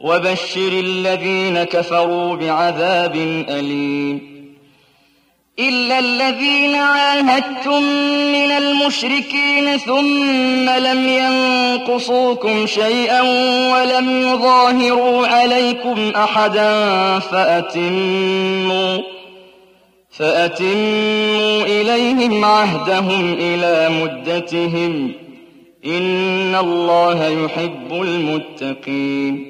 وبشر الذين كفروا بعذاب أليم. إلا الذين عاهدتم من المشركين ثم لم ينقصوكم شيئا ولم يظاهروا عليكم أحدا فأتموا فأتموا إليهم عهدهم إلى مدتهم. إن الله يحب المتقين.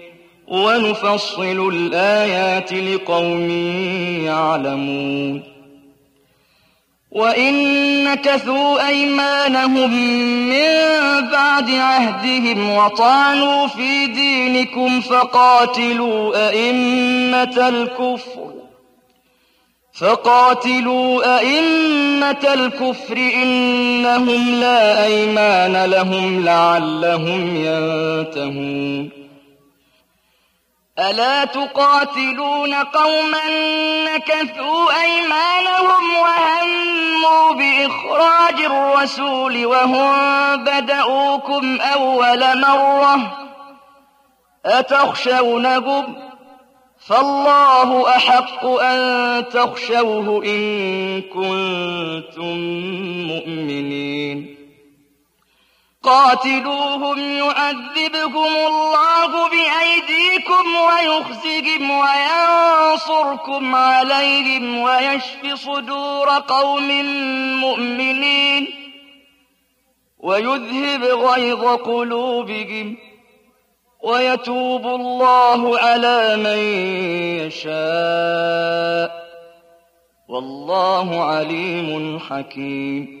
ونفصل الآيات لقوم يعلمون. وإن نكثوا أيمانهم من بعد عهدهم وطعنوا في دينكم فقاتلوا أئمة الكفر فقاتلوا أئمة الكفر إنهم لا أيمان لهم لعلهم ينتهون. ألا تقاتلون قوما نكثوا أيمانهم وهموا بإخراج الرسول وهم بدؤوكم أول مرة أتخشونهم؟ فالله أحق أن تخشوه إن كنتم مؤمنين. قاتلوهم يعذبهم الله بأيديكم ويخزهم وينصركم عليهم ويشف صدور قوم مؤمنين ويذهب غيظ قلوبهم ويتوب الله على من يشاء. والله عليم حكيم.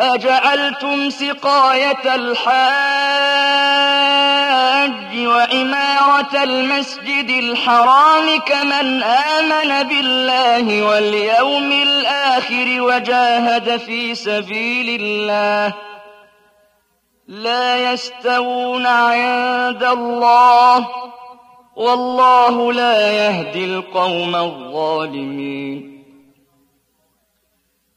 أجعلتم سقاية الحاج وعمارة المسجد الحرام كمن آمن بالله واليوم الآخر وجاهد في سبيل الله لا يستوون عند الله والله لا يهدي القوم الظالمين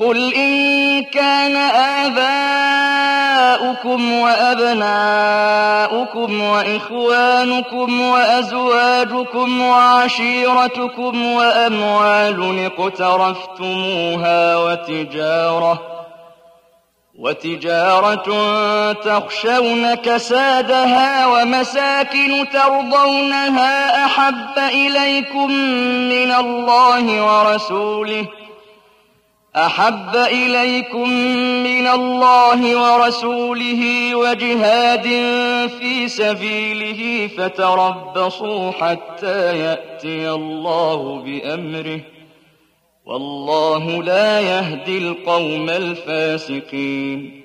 قل إن كان آباؤكم وأبناؤكم وإخوانكم وأزواجكم وعشيرتكم وأموال اقترفتموها وتجارة وتجارة تخشون كسادها ومساكن ترضونها أحب إليكم من الله ورسوله أحب إليكم من الله ورسوله وجهاد في سبيله فتربصوا حتى يأتي الله بأمره والله لا يهدي القوم الفاسقين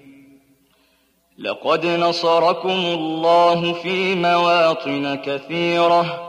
لقد نصركم الله في مواطن كثيرة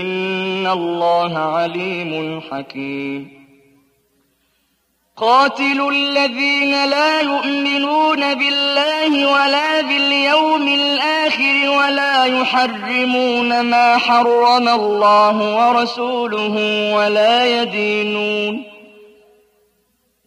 إن الله عليم حكيم. قاتلوا الذين لا يؤمنون بالله ولا باليوم الآخر ولا يحرمون ما حرم الله ورسوله ولا يدينون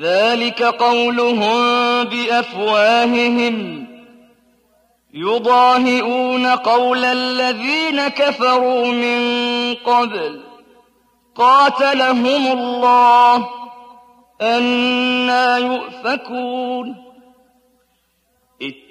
ذلك قولهم بأفواههم. يضاهئون قول الذين كفروا من قبل. قاتلهم الله. أنا يؤفكون.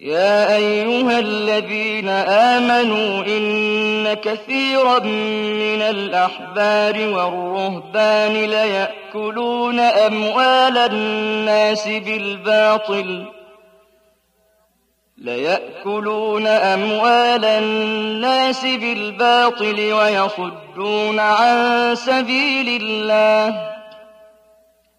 يا أيها الذين آمنوا إن كثيرا من الأحبار والرهبان ليأكلون أموال الناس بالباطل ليأكلون أموال الناس بالباطل ويصدون عن سبيل الله.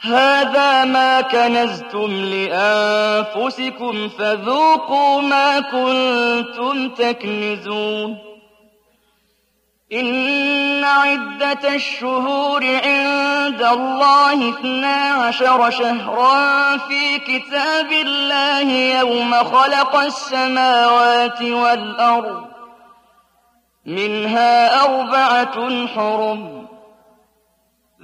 هذا ما كنزتم لأنفسكم فذوقوا ما كنتم تكنزون. إن عدة الشهور عند الله اثنا عشر شهرا في كتاب الله يوم خلق السماوات والأرض منها أربعة حرم.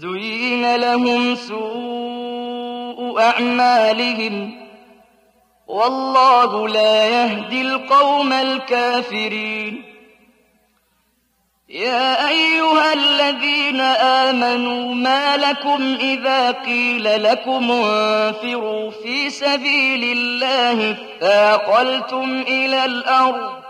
زين لهم سوء أعمالهم والله لا يهدي القوم الكافرين. يا أيها الذين آمنوا ما لكم إذا قيل لكم انفروا في سبيل الله فاقلتم إلى الأرض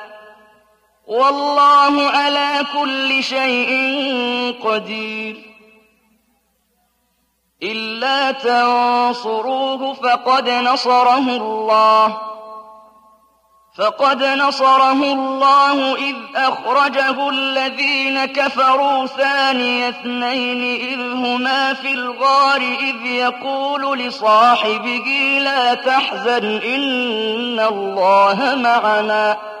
والله على كل شيء قدير. إلا تنصروه فقد نصره الله. فقد نصره الله إذ أخرجه الذين كفروا ثاني اثنين إذ هما في الغار إذ يقول لصاحبه لا تحزن إن الله معنا.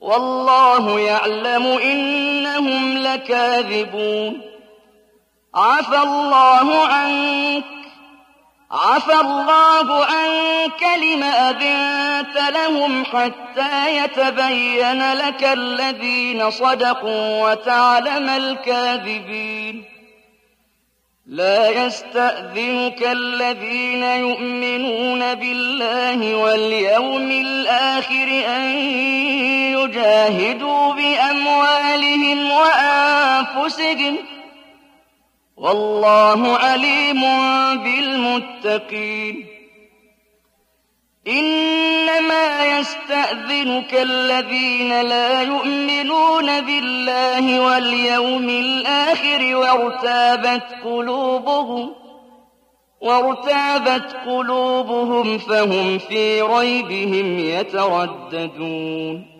والله يعلم إنهم لكاذبون. عفى الله عنك عفى الله عنك لم أذنت لهم حتى يتبين لك الذين صدقوا وتعلم الكاذبين. لا يستأذنك الذين يؤمنون بالله واليوم الآخر أن يجاهدوا بأموالهم وأنفسهم والله عليم بالمتقين. إنما يستأذنك الذين لا يؤمنون بالله واليوم الآخر وارتابت قلوبهم وارتابت قلوبهم فهم في ريبهم يترددون.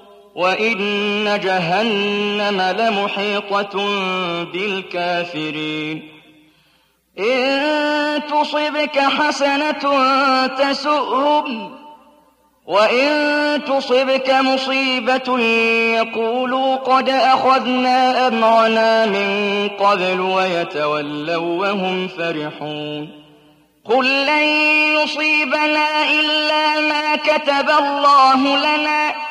وإن جهنم لمحيطة بالكافرين إن تصبك حسنة تسؤهم وإن تصبك مصيبة يقولوا قد أخذنا أمرنا من قبل ويتولوا وهم فرحون قل لن يصيبنا إلا ما كتب الله لنا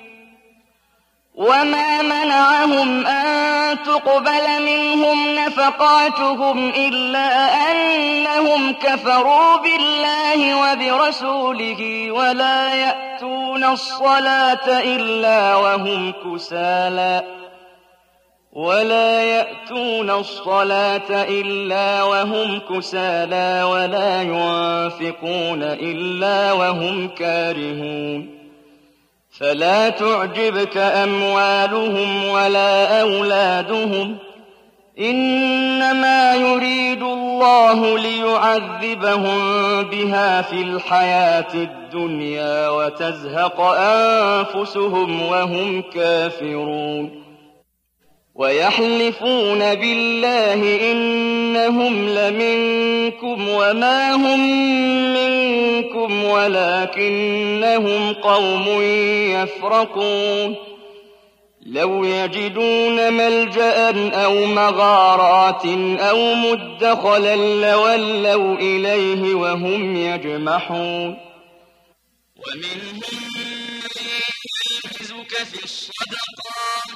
وما منعهم أن تقبل منهم نفقاتهم إلا أنهم كفروا بالله وبرسوله ولا يأتون الصلاة إلا وهم كسالى ولا يأتون الصلاة إلا وهم كسالى ولا ينفقون إلا وهم كارهون فلا تعجبك أموالهم ولا أولادهم إنما يريد الله ليعذبهم بها في الحياة الدنيا وتزهق أنفسهم وهم كافرون ويحلفون بالله إنهم لمنكم وما هم منكم ولكنهم قوم يفرقون. لو يجدون ملجأ أو مغارات أو مدخلا لولوا إليه وهم يجمحون. ومنهم من يلمزك في الصدقات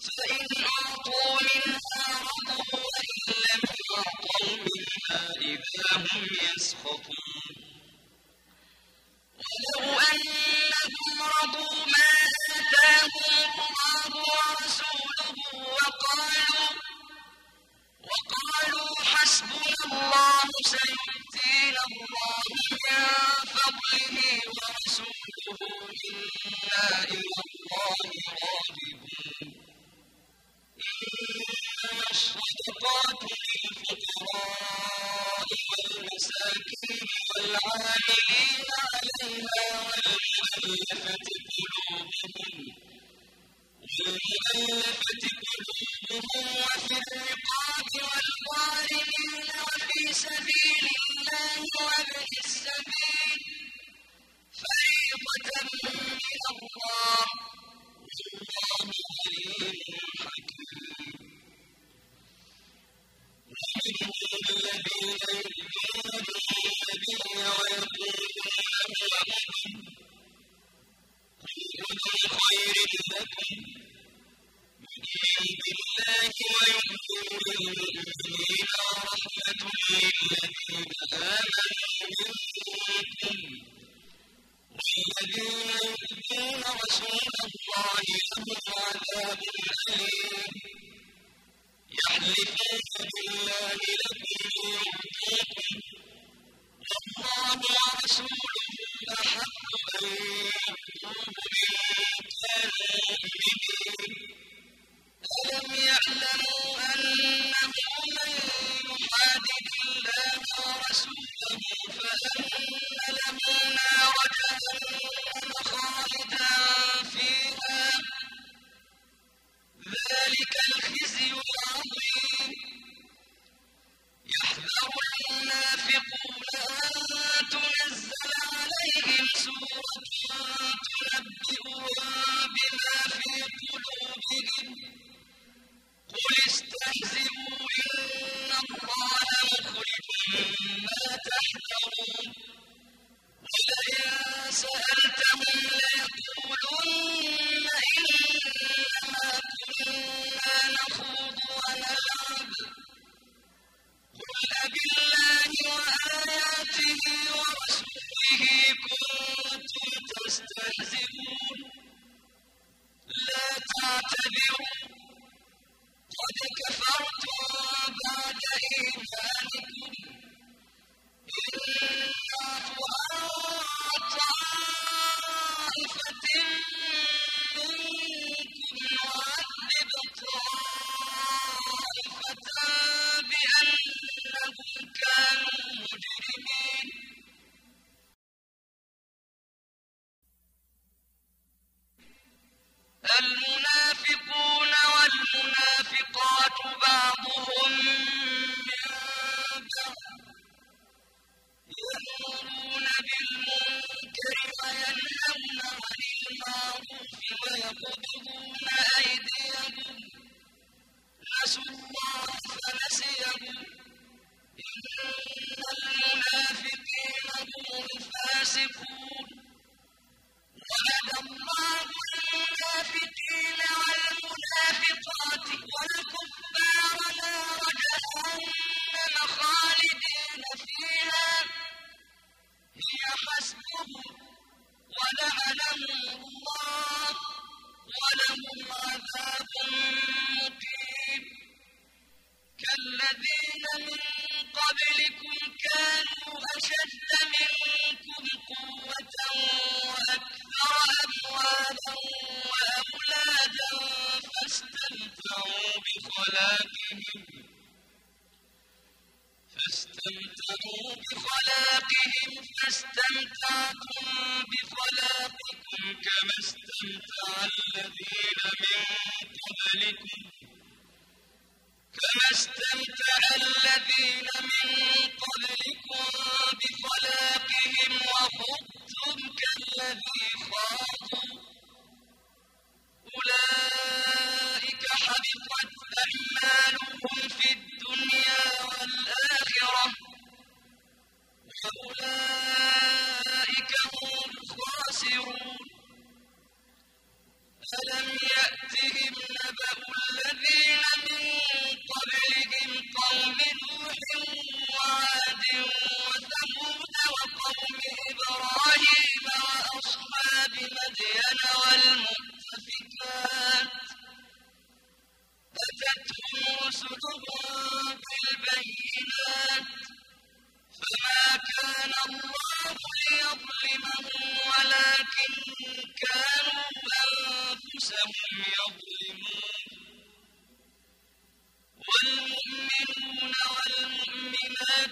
فإن أعطوا منها رضوا وإن لم يعطوا منها إذا هم يسخطون. ولو أنهم رضوا ما آتاهم الله ورسوله وقالوا وقالوا حسبنا الله سيؤتينا الله من فضله ورسوله إنا إلى الله إنما الصدقات للفقراء والمساكين والعاملين عليها والمؤلفة قلوبهم. والمؤلفة قلوبهم وفي الرقاب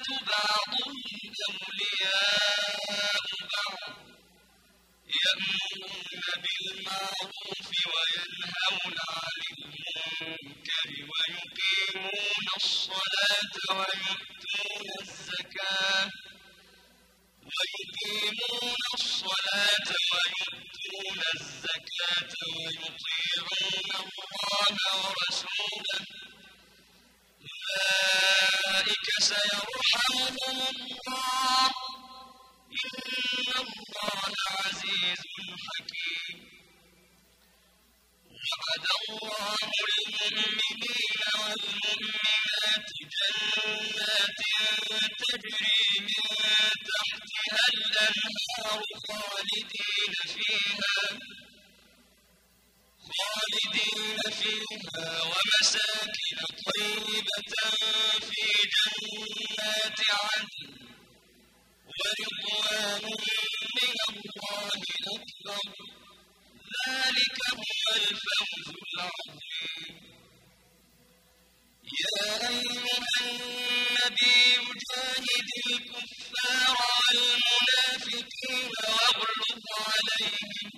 بعضهم أولياء بعض يأمرون بالمعروف وينهون عن المنكر ويقيمون الصلاة ويؤتون الزكاة. ويقيمون الصلاة ويؤتون الزكاة ويطيعون الله ورسوله. أولئك سيرحمهم الله. إن الله عزيز حكيم. وعد الله المؤمنين والمؤمنات جنات تجري من تحتها الأنهار خالدين فيها. خالدين فيها ومساكن طيبة في جنات عدن ورضوان من الله أكبر ذلك هو الفوز العظيم. يا أيها النبي جاهد الكفار والمنافقين واغلظ عليهم.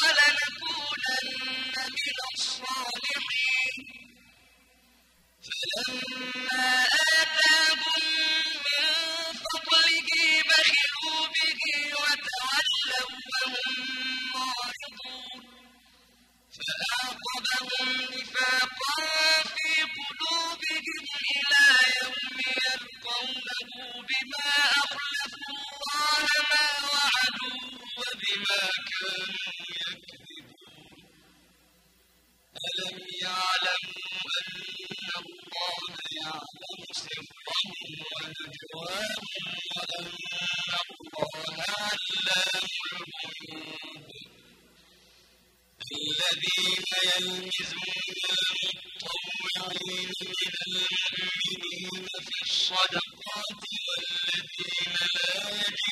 ولنكونن من الصالحين. فلما آتاهم من فضله بخلوا به وتولوا وهم معرضون فأعقبهم نفاقا في قلوبهم إلى يوم يلقونه بما أخلفوا الله ما وعدوه وبما كانوا يكذبون. ألم يعلموا أن الله يعلم سرهم ونجواهم وأن الله علام الغيوب؟ الذين يلمزون المطوعين من المؤمنين في الصدقات والذين لا يجدون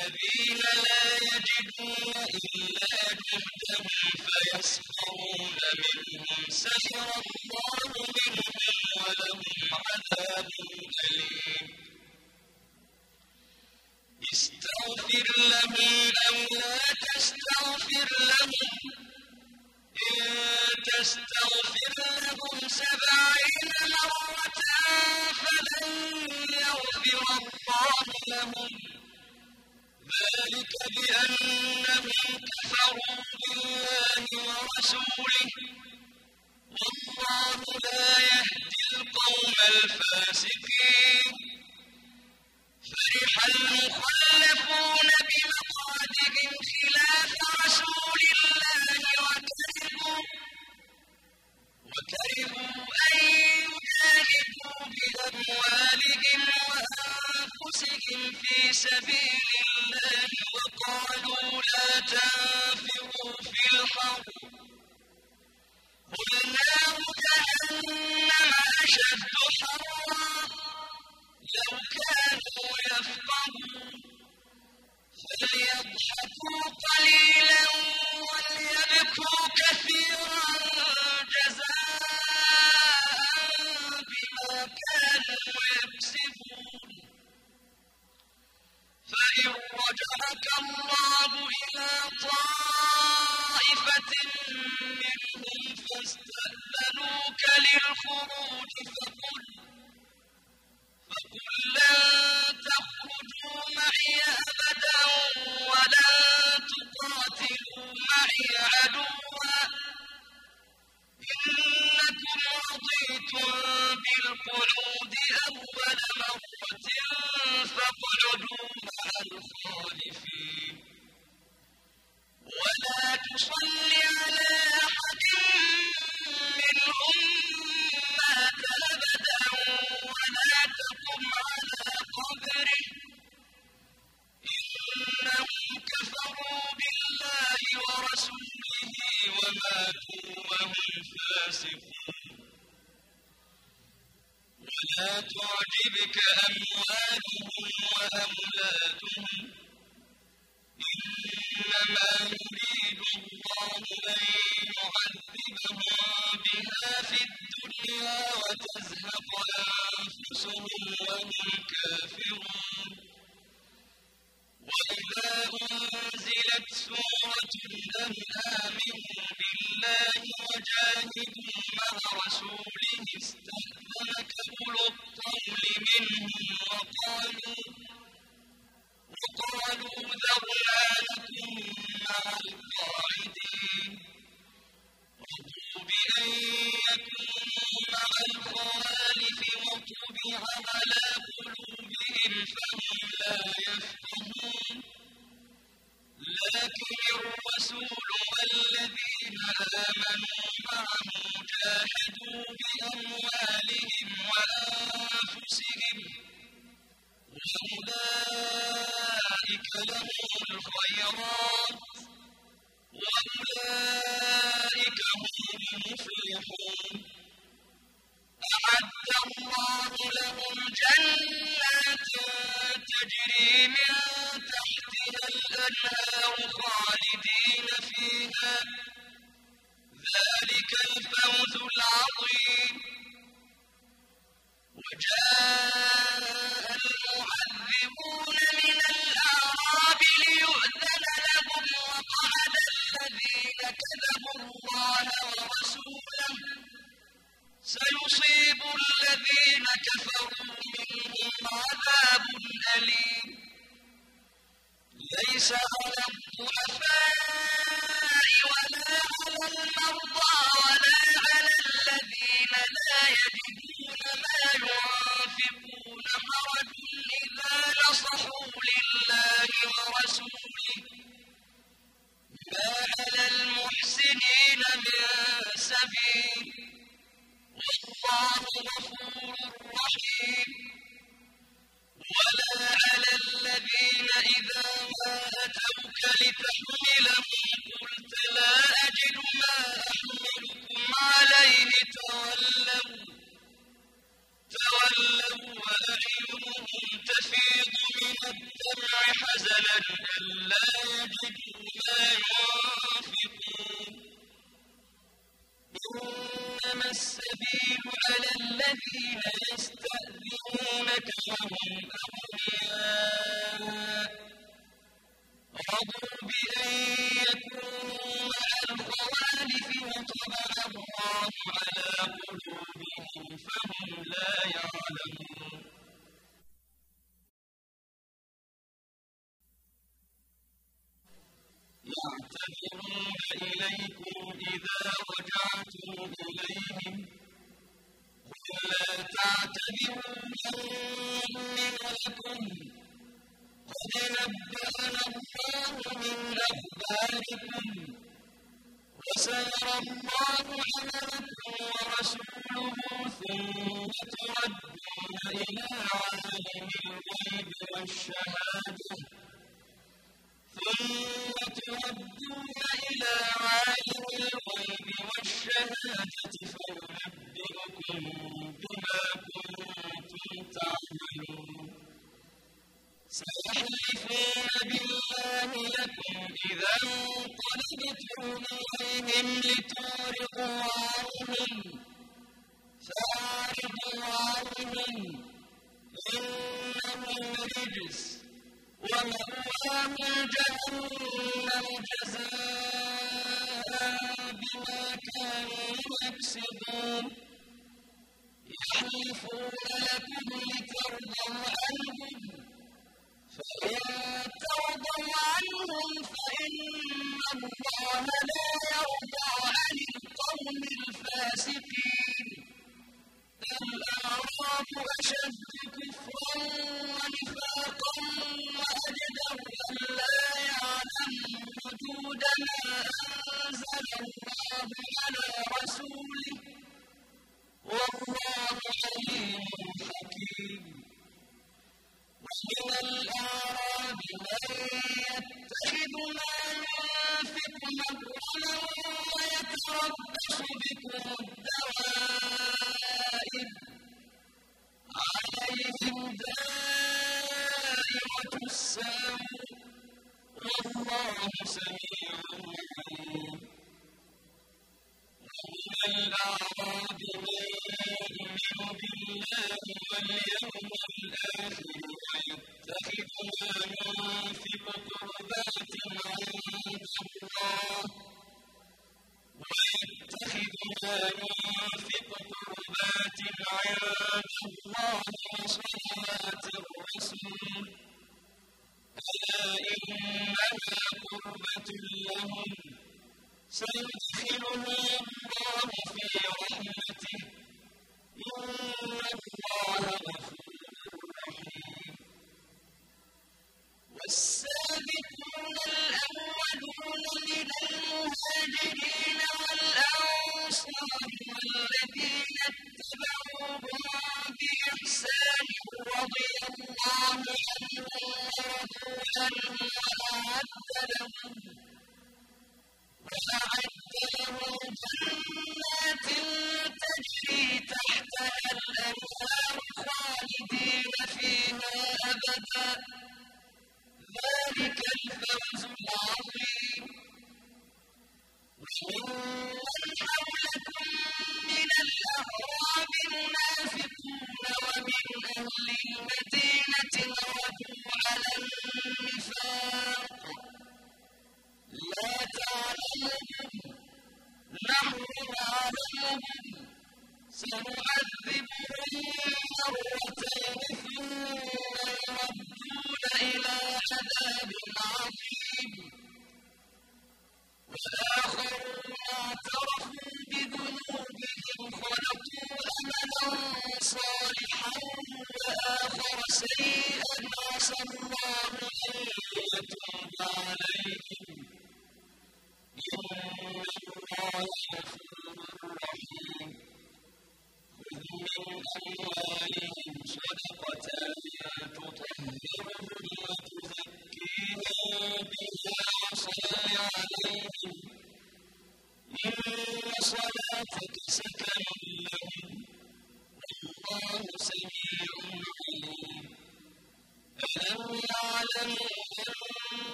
والذين لا يجدون إلا جهدهم فيسخرون منهم سخر الله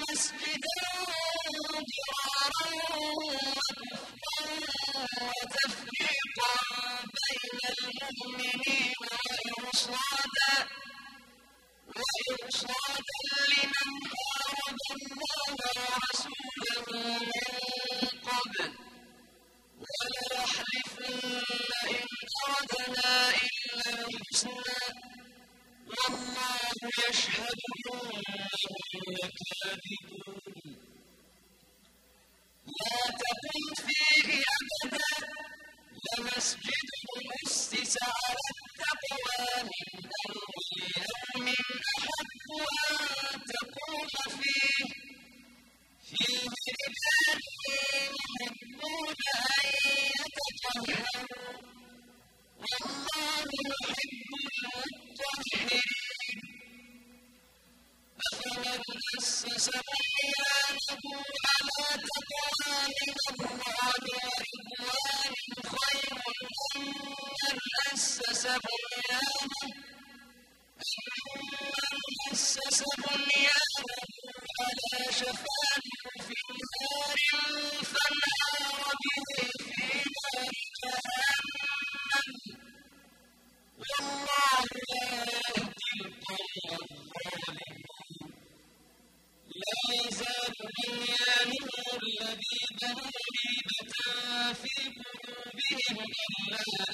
بعد إِنَّ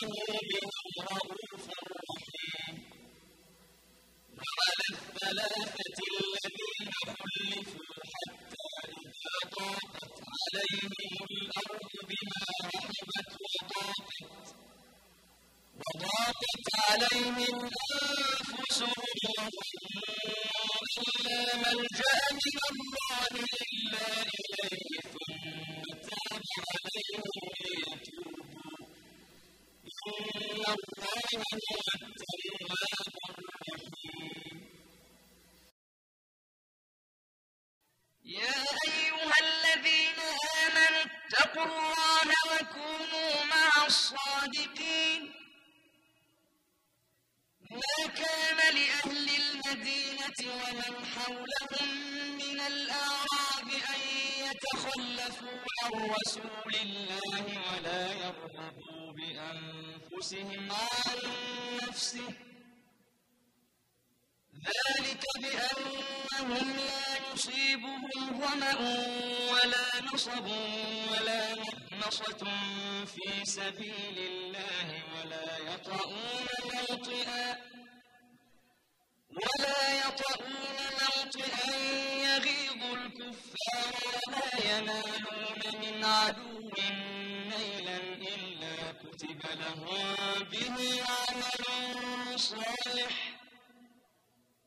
continually being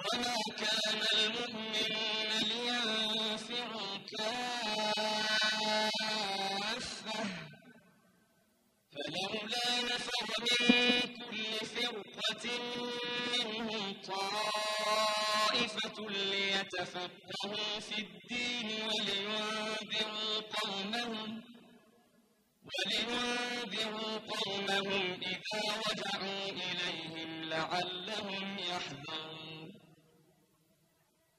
وما كان المؤمنون لينفروا كافة فلولا نفر من كل فرقة منهم طائفة ليتفقهوا في الدين ولينذروا قومهم ولينذروا قومهم إذا رجعوا إليهم لعلهم يحذرون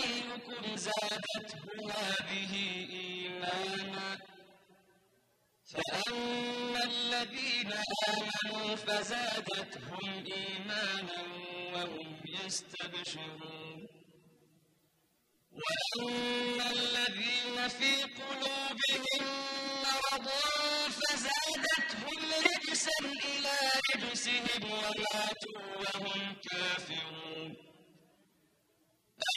أيكم زادته هذه إيمانا؟ فأما الذين آمنوا فزادتهم إيمانا وهم يستبشرون. وأما الذين في قلوبهم مرض فزادتهم رجسا إلى رجسهم وماتوا وهم كافرون.